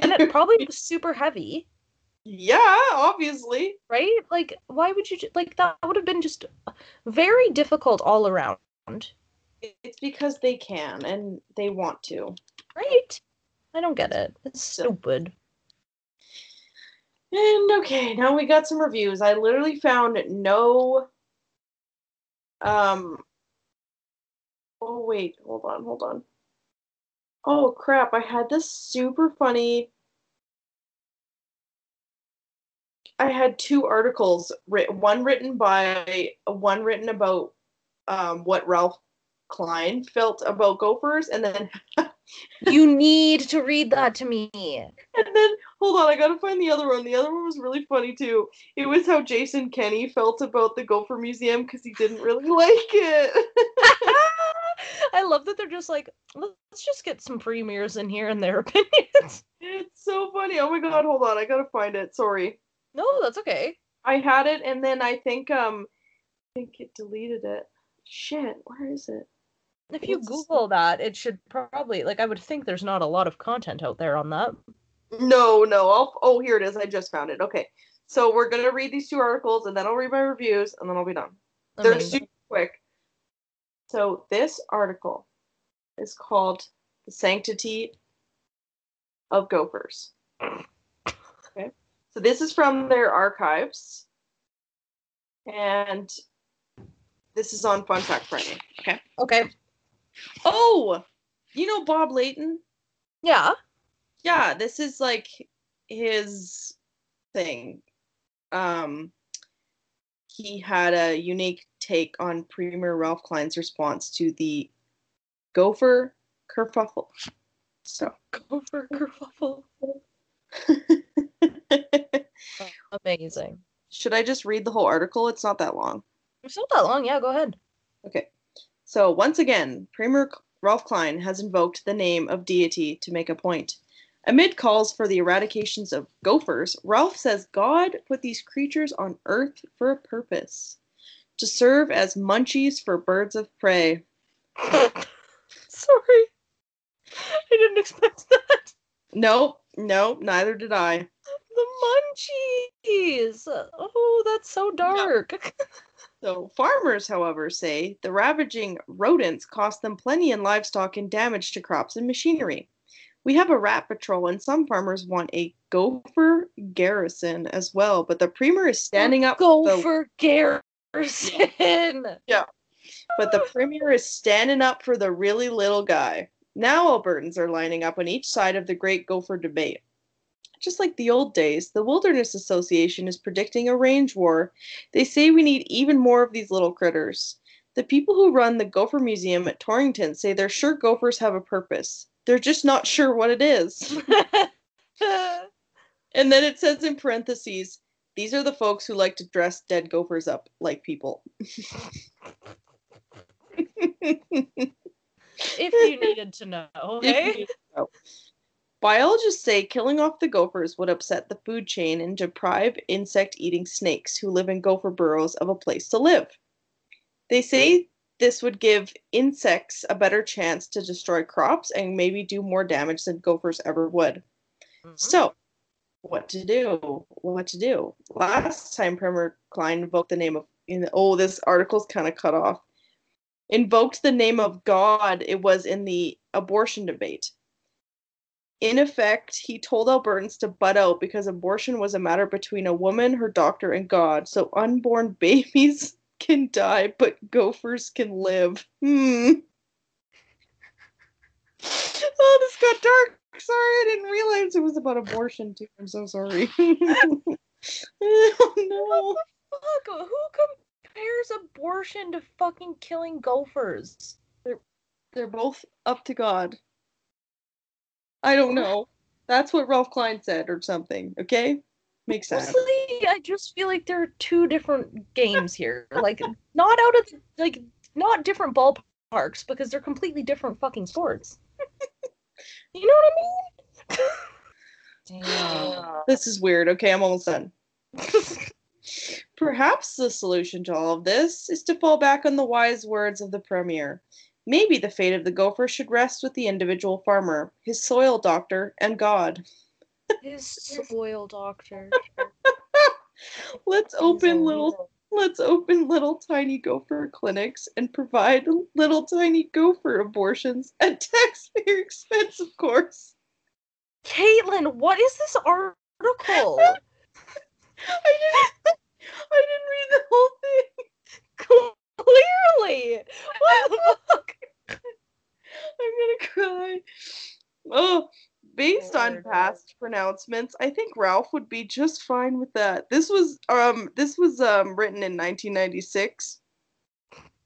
And it probably was super heavy, Yeah, obviously. right? Like, why would you like that? Would have been just very difficult all around, It's because they can and they want to. right? I don't get it. It's stupid. And okay, now we got some reviews. I literally found no um Oh wait, hold on, hold on. Oh crap, I had this super funny I had two articles, one written by one written about um, what Ralph Klein felt about gophers, and then you need to read that to me. And then, hold on, I gotta find the other one. The other one was really funny too. It was how Jason Kenney felt about the Gopher Museum because he didn't really like it. I love that they're just like, let's just get some premiers in here and their opinions. It's so funny. Oh my god, hold on. I gotta find it. Sorry. No, that's okay. I had it and then I think um I think it deleted it. Shit, where is it? If you Google that, it should probably like I would think there's not a lot of content out there on that. No, no. I'll oh here it is. I just found it. Okay. So we're gonna read these two articles and then I'll read my reviews and then I'll be done. They're super quick. So this article is called The Sanctity of Gophers. Okay. So this is from their archives. And this is on Fun Fact Friday. Okay. Okay. Oh, you know Bob Layton? Yeah. Yeah, this is like his thing. Um, he had a unique take on Premier Ralph Klein's response to the gopher kerfuffle. So, Gopher kerfuffle. Amazing. should I just read the whole article? It's not that long. It's not that long. Yeah, go ahead. Okay. So once again, Premier Ralph Klein has invoked the name of deity to make a point. Amid calls for the eradications of gophers, Ralph says God put these creatures on Earth for a purpose to serve as munchies for birds of prey. Sorry. I didn't expect that. No, no, neither did I. The munchies. Oh, that's so dark. So, farmers, however, say the ravaging rodents cost them plenty in livestock and damage to crops and machinery. We have a rat patrol, and some farmers want a gopher garrison as well, but the premier is standing up. Go the- Garrison. but the premier is standing up for the really little guy. Now Albertans are lining up on each side of the great gopher debate. Just like the old days, the Wilderness Association is predicting a range war. They say we need even more of these little critters. The people who run the Gopher Museum at Torrington say they're sure gophers have a purpose. They're just not sure what it is. And then it says in parentheses, these are the folks who like to dress dead gophers up like people. if you needed to know, okay? Biologists say killing off the gophers would upset the food chain and deprive insect eating snakes who live in gopher burrows of a place to live. They say this would give insects a better chance to destroy crops and maybe do more damage than gophers ever would. Mhm. So, what to do? What to do? Last time Premier Klein invoked the name of in oh this article's kind of cut off. Invoked the name of God. It was in the abortion debate. In effect, he told Albertans to butt out because abortion was a matter between a woman, her doctor, and God. So unborn babies can die, but gophers can live. Hmm. Oh, this got dark. Sorry, I didn't realize it was about abortion too. I'm so sorry. oh no. Fuck, who compares abortion to fucking killing gophers? They're They're both up to God. I don't know. That's what Ralph Klein said or something, okay? Makes sense. Honestly, I just feel like there are two different games here. Like, not out of the, like, not different ballparks because they're completely different fucking sports. you know what I mean? Damn. This is weird. Okay, I'm almost done. Perhaps the solution to all of this is to fall back on the wise words of the Premier. Maybe the fate of the gopher should rest with the individual farmer, his soil doctor, and God. His soil doctor. Let's open little let's open little tiny gopher clinics and provide little tiny gopher abortions at taxpayer expense, of course. Caitlin, what is this article? I didn't I didn't read the whole thing. Clearly. What the fuck? I'm gonna cry. Oh, based on past pronouncements, I think Ralph would be just fine with that. This was um this was um written in 1996.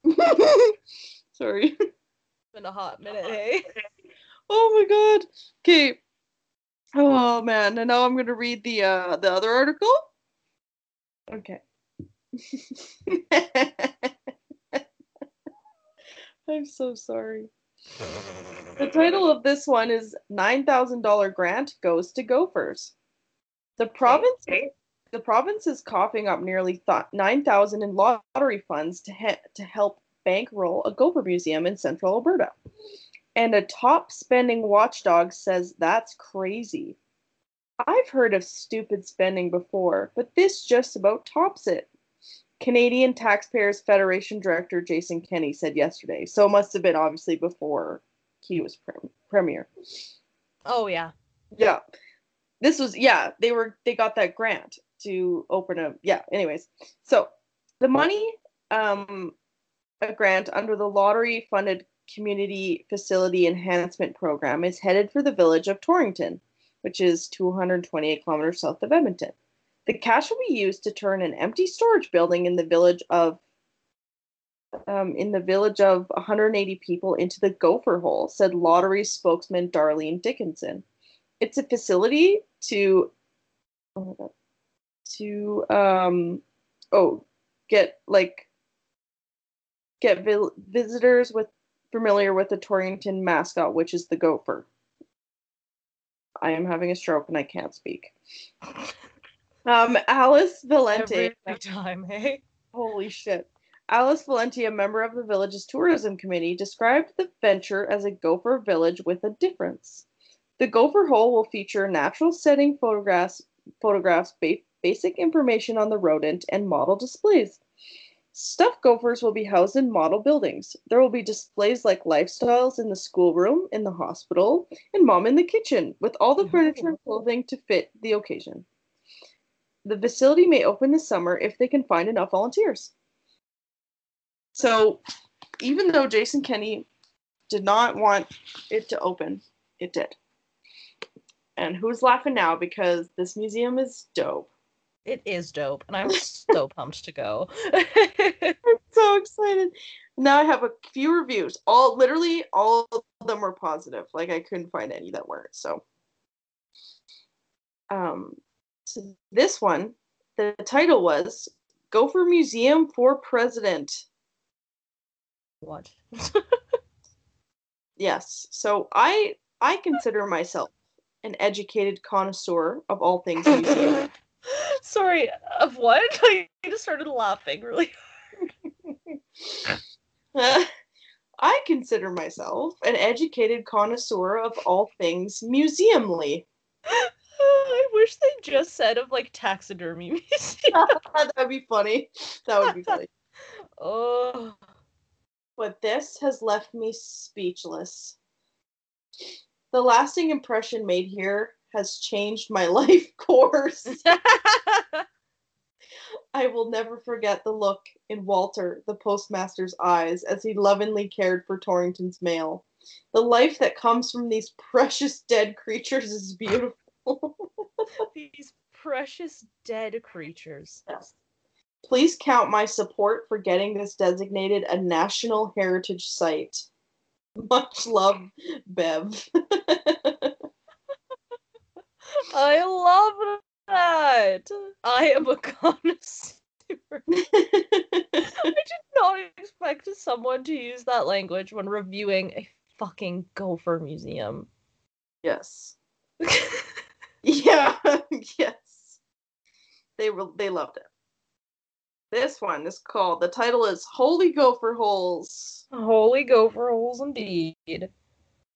Sorry. It's Been a hot minute, hey? Oh my god. Okay. Oh man, and now I'm gonna read the uh the other article. Okay. I'm so sorry. The title of this one is $9,000 grant goes to gophers. The province Okay. the province is coughing up nearly th- 9,000 in lottery funds to he- to help bankroll a gopher museum in central Alberta. And a top spending watchdog says that's crazy. I've heard of stupid spending before, but this just about tops it. Canadian Taxpayers Federation Director Jason Kenney said yesterday. So it must have been obviously before he was prem- premier. Oh yeah. Yeah. This was yeah, they were they got that grant to open a yeah, anyways. So the money um a grant under the lottery funded community facility enhancement program is headed for the village of Torrington, which is 228 kilometers south of Edmonton. The cash will be used to turn an empty storage building in the village of um, in the village of 180 people into the gopher hole, said lottery spokesman Darlene Dickinson it's a facility to oh to um oh get like get visitors with familiar with the Torrington mascot which is the gopher. I am having a stroke and I can't speak. Um Alice Valente Every time, hey. Holy shit. Alice Valenti, a member of the village's tourism committee, described the venture as a gopher village with a difference. The gopher hole will feature natural setting photographs, photographs, ba- basic information on the rodent, and model displays. Stuffed gophers will be housed in model buildings. There will be displays like lifestyles in the schoolroom, in the hospital, and mom in the kitchen, with all the furniture and clothing to fit the occasion. The facility may open this summer if they can find enough volunteers. So, even though Jason Kenney did not want it to open, it did. And who's laughing now because this museum is dope. It is dope, and I'm so pumped to go. I'm so excited. Now I have a few reviews. All literally all of them were positive. Like I couldn't find any that weren't. So um so this one, the title was Gopher Museum for President. what? Yes. So I I consider myself an educated connoisseur of all things museum. Sorry, of what? I just started laughing really. I consider myself an educated connoisseur of all things museumly. I wish they just said of like taxidermy museum. That'd be funny. That would be funny. oh, But this has left me speechless. The lasting impression made here has changed my life course. I will never forget the look in Walter, the postmaster's eyes, as he lovingly cared for Torrington's mail. The life that comes from these precious dead creatures is beautiful. these precious dead creatures. yes. Please count my support for getting this designated a National Heritage Site. Much love, Bev. I love that. I am a connoisseur. I did not expect someone to use that language when reviewing a fucking gopher museum. yes. Yeah, yes. They were they loved it. This one is called the title is Holy Gopher Holes. Holy gopher holes indeed.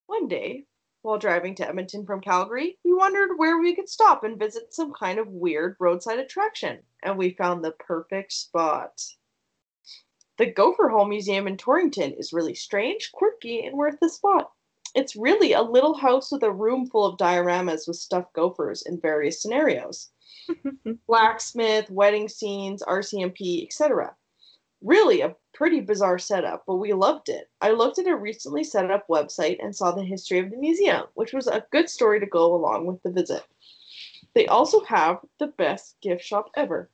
One day, while driving to Edmonton from Calgary, we wondered where we could stop and visit some kind of weird roadside attraction, and we found the perfect spot. The Gopher Hole Museum in Torrington is really strange, quirky, and worth the spot. It's really a little house with a room full of dioramas with stuffed gophers in various scenarios blacksmith, wedding scenes, RCMP, etc. Really a pretty bizarre setup, but we loved it. I looked at a recently set up website and saw the history of the museum, which was a good story to go along with the visit. They also have the best gift shop ever.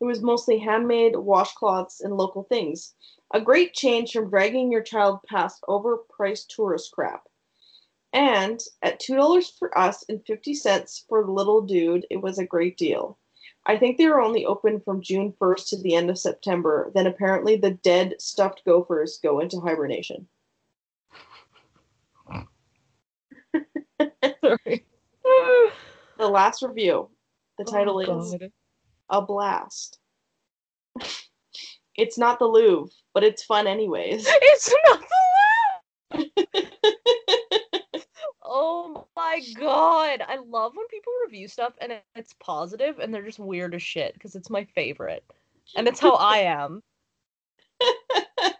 It was mostly handmade washcloths and local things. A great change from dragging your child past overpriced tourist crap. And at $2 for us and 50 cents for the little dude, it was a great deal. I think they were only open from June 1st to the end of September. Then apparently the dead stuffed gophers go into hibernation. Sorry. The last review. The oh title Oh, is God. A Blast. it's not the Louvre, but it's fun anyways. It's not the Oh my god. I love when people review stuff and it's positive and they're just weird as shit because it's my favorite. And it's how I am.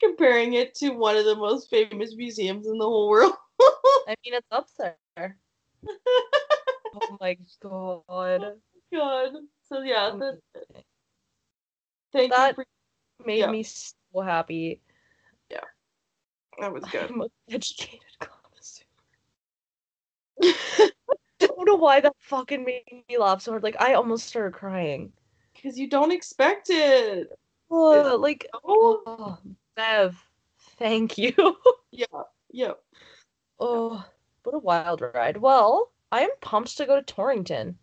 Comparing it to one of the most famous museums in the whole world. I mean, it's up there. Oh my god. Oh god. So yeah, that, thank That- you for Made Yeah. me so happy. Yeah, that was good. I'm an educated connoisseur. don't know why that fucking made me laugh so hard. Like I almost started crying. Because you don't expect it. Oh, like Oh, oh, Bev, thank you. yeah, yeah. oh, what a wild ride. Well, I am pumped to go to Torrington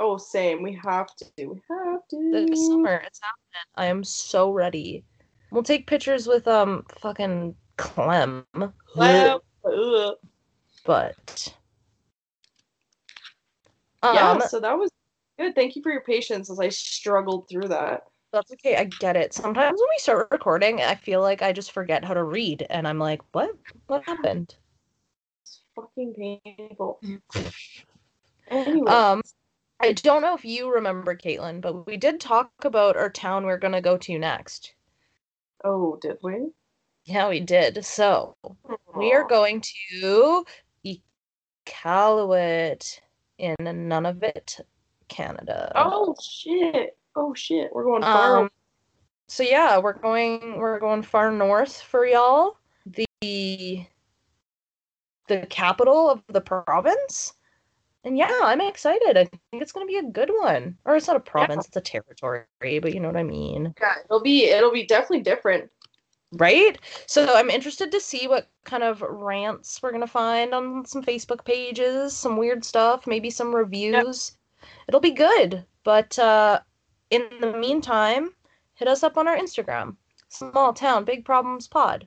Oh, same. We have to. We have to. this summer. It's happening. I am so ready. We'll take pictures with um fucking Clem. Ugh. But yeah, um, so that was good. Thank you for your patience as I struggled through that. That's okay. I get it. Sometimes when we start recording, I feel like I just forget how to read, and I'm like, "What? What happened?" It's fucking painful. Anyway, Um, I don't know if you remember, Caitlin, but we did talk about our town we're gonna go to next. Oh, did we? Yeah, we did. So we are going to Iqaluit in Nunavut, Canada. Oh shit! Oh shit! We're going far. Um, so yeah, we're going we're going far north for y'all. The the capital of the province. And yeah, I'm excited. I think it's gonna be a good one. Or it's not a province, it's a territory, but you know what I mean. yeah, it'll be it'll be definitely different. Right? So I'm interested to see what kind of rants we're gonna find on some Facebook pages, some weird stuff, maybe some reviews. It'll be good. But uh in the meantime, hit us up on our Instagram, small town big problems pod,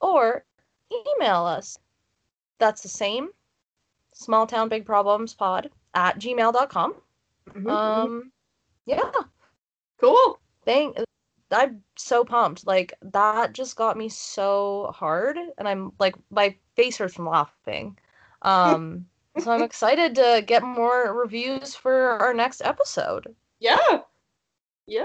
or email us. That's the same, small town big problems pod at gmail.com. Mhm, mhm. Um, yeah, cool. thank. I'm so pumped. Like that just got me so hard, and I'm like my face hurts from laughing. Um, so I'm excited to get more reviews for our next episode. Yeah. Yeah.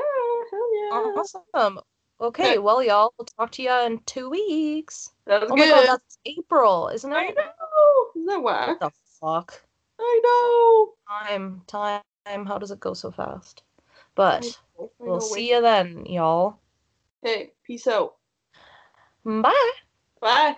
Hell yeah. Awesome. Okay, well, y'all, we'll talk to you in two weeks. That was Oh my good. god, that's April, isn't it? I know. Isn't that? I know. Time, time. How does it go so fast? But I know, we'll see you then, y'all. Hey, peace out. Bye. Bye.